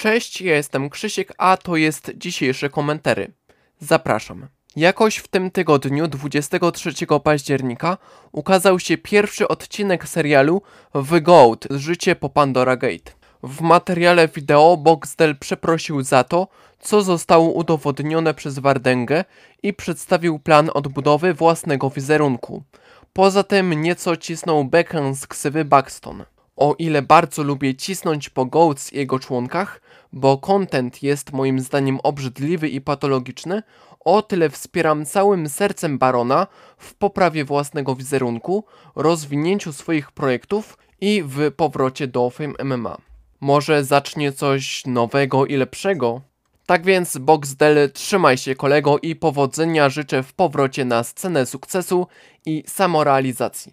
Cześć, ja jestem Krzysiek, a to jest dzisiejsze komentary. Zapraszam. Jakoś w tym tygodniu, 23 października, ukazał się pierwszy odcinek serialu The Goat – Życie po Pandora Gate. W materiale wideo Boxdel przeprosił za to, co zostało udowodnione przez Wardęgę i przedstawił plan odbudowy własnego wizerunku. Poza tym nieco cisnął bekę z ksywy Buxton. O ile bardzo lubię cisnąć po Goats i jego członkach, bo content jest moim zdaniem obrzydliwy i patologiczny, o tyle wspieram całym sercem Barona w poprawie własnego wizerunku, rozwinięciu swoich projektów i w powrocie do Fame MMA. Może zacznie coś nowego i lepszego? Tak więc Boxdel, trzymaj się kolego i powodzenia życzę w powrocie na scenę sukcesu i samorealizacji.